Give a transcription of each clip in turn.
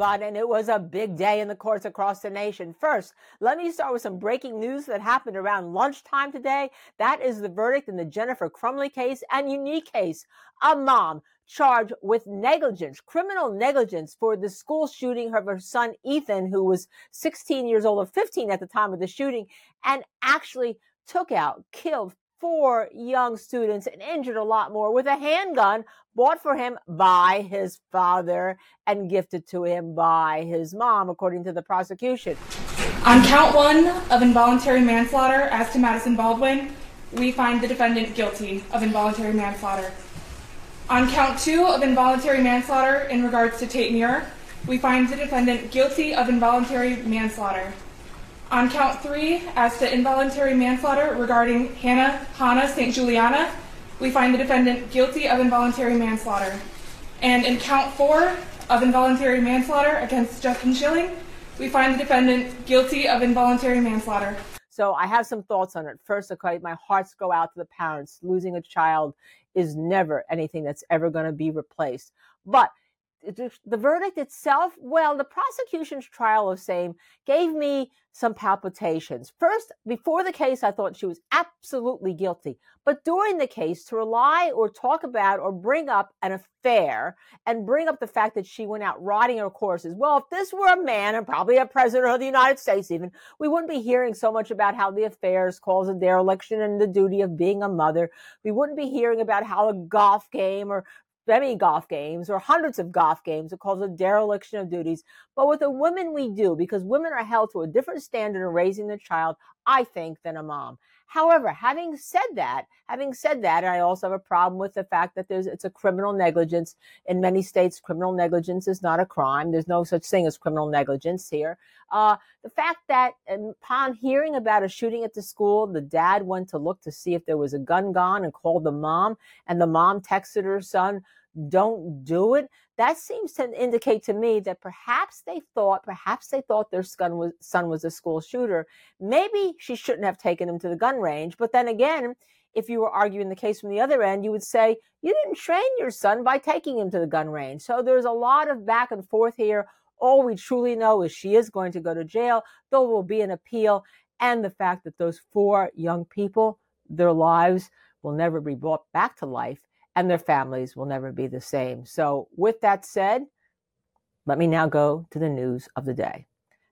And it was a big day in the courts across the nation. First, let me start with some breaking news that happened around lunchtime today. That is the verdict in the Jennifer Crumbley case and unique case. A mom charged with negligence, criminal negligence for the school shooting of her son Ethan, who was 16 years old or 15 at the time of the shooting, and actually took out, killed four young students and injured a lot more with a handgun bought for him by his father and gifted to him by his mom, according to the prosecution. On count one of involuntary manslaughter as to Madison Baldwin, we find the defendant guilty of involuntary manslaughter. On count two of involuntary manslaughter in regards to Tate Myre, we find the defendant guilty of involuntary manslaughter. On count three, as to involuntary manslaughter regarding Hannah Hannah St. Juliana, we find the defendant guilty of involuntary manslaughter. And in count four of involuntary manslaughter against Justin Schilling, we find the defendant guilty of involuntary manslaughter. So I have some thoughts on it. First, okay, my hearts go out to the parents. Losing a child is never anything that's ever going to be replaced. But the verdict itself, well, the prosecution's trial of same gave me some palpitations. First, before the case, I thought she was absolutely guilty. But during the case, to rely or talk about or bring up an affair and bring up the fact that she went out riding her horses. Well, if this were a man and probably a president of the United States, even, we wouldn't be hearing so much about how the affairs calls a dereliction and the duty of being a mother. We wouldn't be hearing about how a golf game or many golf games or hundreds of golf games. It calls a dereliction of duties. But with the women, we do because women are held to a different standard in raising their child, I think, than a mom. However, having said that, having said that, I also have a problem with the fact that there's it's a criminal negligence. In many states, criminal negligence is not a crime. There's no such thing as criminal negligence here. Uh, the fact that upon hearing about a shooting at the school, the dad went to look to see if there was a gun gone and called the mom, and the mom texted her son, don't do it. That seems to indicate to me that perhaps they thought, perhaps they thought their son was, son was a school shooter. Maybe she shouldn't have taken him to the gun range. But then again, if you were arguing the case from the other end, you would say you didn't train your son by taking him to the gun range. So there's a lot of back and forth here. All we truly know is she is going to go to jail. Though there will be an appeal. And the fact that those four young people, their lives will never be brought back to life and their families will never be the same. So, with that said, let me now go to the news of the day.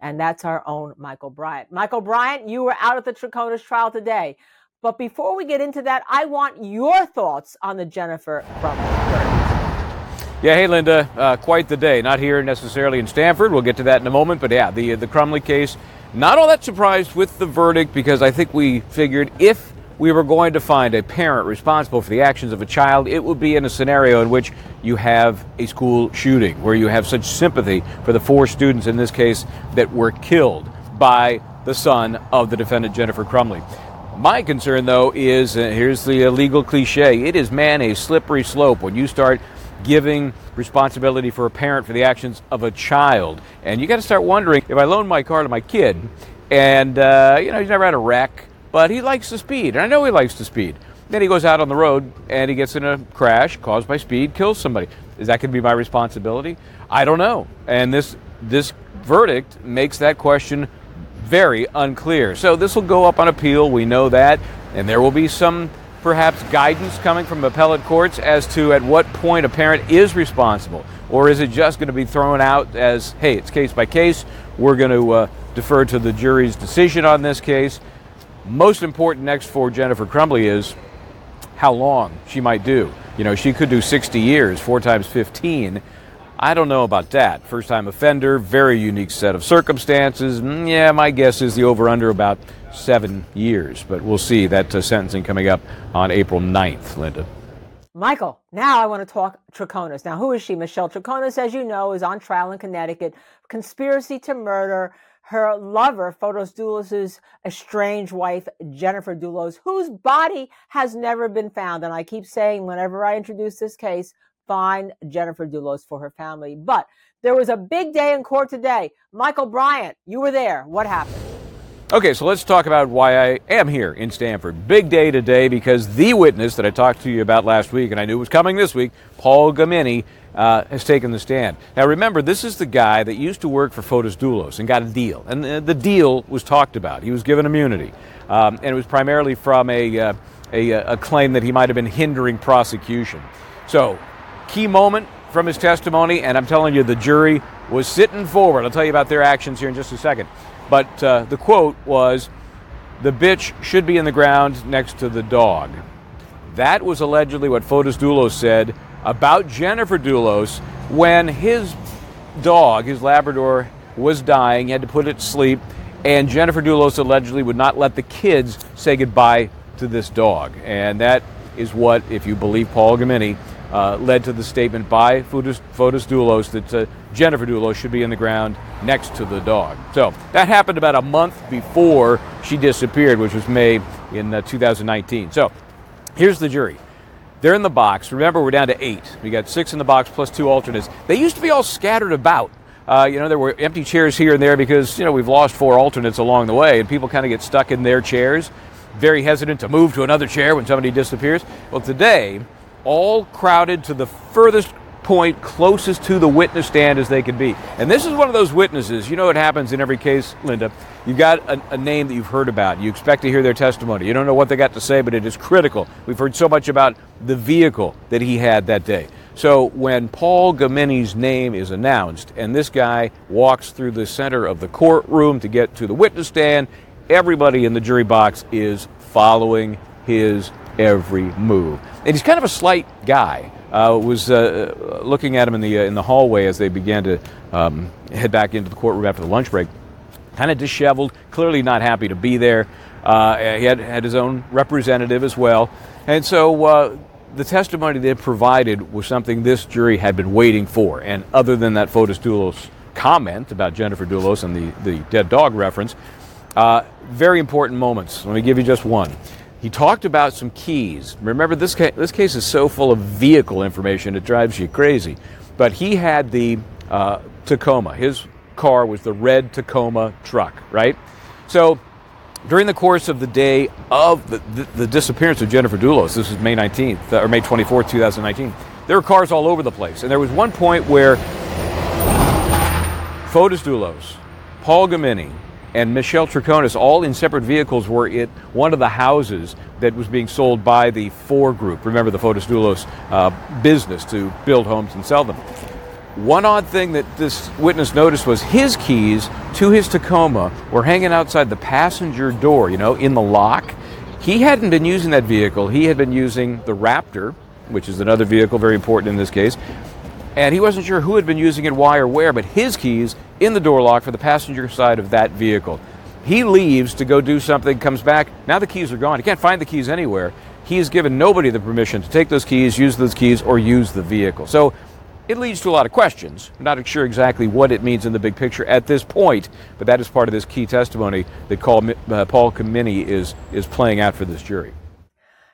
And that's our own Michael Bryant. Michael Bryant, you were out at the Troconis trial today. But before we get into that, I want your thoughts on the Jennifer Crumbley. Yeah, hey Linda, uh, quite the day. Not here necessarily in Stamford. We'll get to that in a moment. But yeah, the the Crumbley case. Not all that surprised with the verdict because I think we figured if we were going to find a parent responsible for the actions of a child, it would be in a scenario in which you have a school shooting, where you have such sympathy for the four students in this case that were killed by the son of the defendant, Jennifer Crumbley. My concern, though, is uh, here's the legal cliche it is, man, a slippery slope when you start giving responsibility for a parent for the actions of a child. And you got to start wondering if I loan my car to my kid and, uh, you know, he's never had a wreck but he likes the speed, and I know he likes the speed. Then he goes out on the road and he gets in a crash caused by speed, kills somebody. Is that going to be my responsibility? I don't know. And this this verdict makes that question very unclear. So this will go up on appeal. We know that, and there will be some perhaps guidance coming from appellate courts as to at what point a parent is responsible, or is it just going to be thrown out as, hey, it's case by case. We're going to uh, defer to the jury's decision on this case. Most important next for Jennifer Crumbley is how long she might do. You know, she could do 60 years, four times 15. I don't know about that. First time offender, very unique set of circumstances. Mm, yeah, my guess is the over under about seven years, but we'll see that uh, sentencing coming up on April 9th, Linda. Michael, now I want to talk Troconis. Now, who is she? Michelle Troconis, as you know, is on trial in Connecticut. Conspiracy to murder her lover, Fotis Dulos' estranged wife, Jennifer Dulos, whose body has never been found. And I keep saying, whenever I introduce this case, find Jennifer Dulos for her family. But there was a big day in court today. Michael Bryant, you were there. What happened? Okay, so let's talk about why I am here in Stamford. Big day today because the witness that I talked to you about last week and I knew was coming this week, Paul Gamini, uh, has taken the stand. Now remember, this is the guy that used to work for Fotis Dulos and got a deal. And the, the deal was talked about. He was given immunity. Um, and it was primarily from a, uh, a, a claim that he might have been hindering prosecution. So, key moment from his testimony, and I'm telling you, the jury was sitting forward. I'll tell you about their actions here in just a second. But uh, the quote was, the bitch should be in the ground next to the dog. That was allegedly what Fotis Dulos said about Jennifer Dulos when his dog, his Labrador, was dying. He had to put it to sleep. And Jennifer Dulos allegedly would not let the kids say goodbye to this dog. And that is what, if you believe Paul Gamini, uh, led to the statement by Fotis, Fotis Dulos that uh, Jennifer Dulos should be in the ground next to the dog. So that happened about a month before she disappeared, which was May in uh, 2019. So here's the jury. They're in the box. Remember, we're down to eight. We got six in the box plus two alternates. They used to be all scattered about. Uh, you know, there were empty chairs here and there because, you know, we've lost four alternates along the way, and people kind of get stuck in their chairs, very hesitant to move to another chair when somebody disappears. Well, today, all crowded to the furthest point closest to the witness stand as they could be. And this is one of those witnesses. You know what happens in every case, Linda. You've got a, a, name that you've heard about. You expect to hear their testimony. You don't know what they got to say, but it is critical. We've heard so much about the vehicle that he had that day. So when Paul Gamini's name is announced and this guy walks through the center of the courtroom to get to the witness stand, everybody in the jury box is following his every move. And he's kind of a slight guy. Uh, was uh, looking at him in the uh, in the hallway as they began to um, head back into the courtroom after the lunch break. Kind of disheveled, clearly not happy to be there. Uh, he had had his own representative as well, and so uh, the testimony they provided was something this jury had been waiting for. And other than that Fotis Dulos comment about Jennifer Dulos and the, the dead dog reference, uh, very important moments. Let me give you just one. He talked about some keys. Remember, this, ca- this case is so full of vehicle information, it drives you crazy. But he had the uh, Tacoma. His car was the red Tacoma truck, right? So during the course of the day of the, the, the disappearance of Jennifer Dulos, this was May 19th, uh, or May 24th, 2019, there were cars all over the place. And there was one point where Fotis Dulos, Paul Gamini, and Michelle Troconis, all in separate vehicles, were at one of the houses that was being sold by the Fore Group. Remember the Fotis Dulos uh, business to build homes and sell them. One odd thing that this witness noticed was his keys to his Tacoma were hanging outside the passenger door, you know, in the lock. He hadn't been using that vehicle. He had been using the Raptor, which is another vehicle very important in this case. And he wasn't sure who had been using it, why, or where, but his keys in the door lock for the passenger side of that vehicle. He leaves to go do something, comes back. Now the keys are gone. He can't find the keys anywhere. He has given nobody the permission to take those keys, use those keys, or use the vehicle. So it leads to a lot of questions. I'm not sure exactly what it means in the big picture at this point, but that is part of this key testimony that Paul, uh, Paul Gamini is, is playing out for this jury.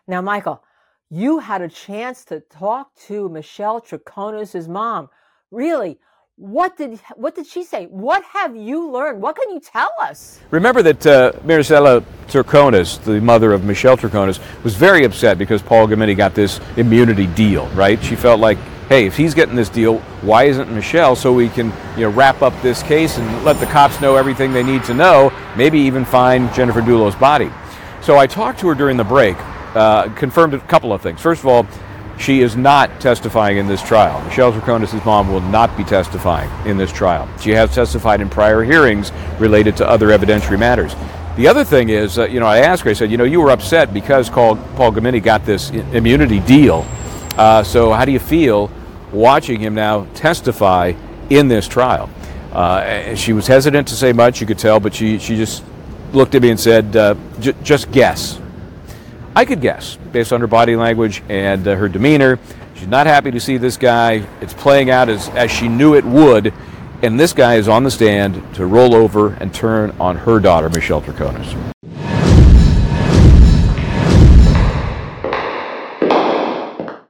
Now, Michael, you had a chance to talk to Michelle Troconis' mom. Really, what did what did she say? What have you learned? What can you tell us? Remember that uh, Mircea Troconis, the mother of Michelle Troconis, was very upset because Paul Gamini got this immunity deal. Right? She felt like, hey, if he's getting this deal, why isn't Michelle? So we can you know wrap up this case and let the cops know everything they need to know. Maybe even find Jennifer Dulos' body. So I talked to her during the break uh, confirmed a couple of things. First of all, she is not testifying in this trial. Michelle Troconis' mom will not be testifying in this trial. She has testified in prior hearings related to other evidentiary matters. The other thing is, uh, you know, I asked her, I said, you know, you were upset because Paul, Paul Gamini got this immunity deal. Uh, so how do you feel watching him now testify in this trial? Uh, she was hesitant to say much, you could tell, but she, she just looked at me and said, uh, just guess. I could guess based on her body language and uh, her demeanor. She's not happy to see this guy. It's playing out as, as she knew it would. And this guy is on the stand to roll over and turn on her daughter, Michelle Troconis.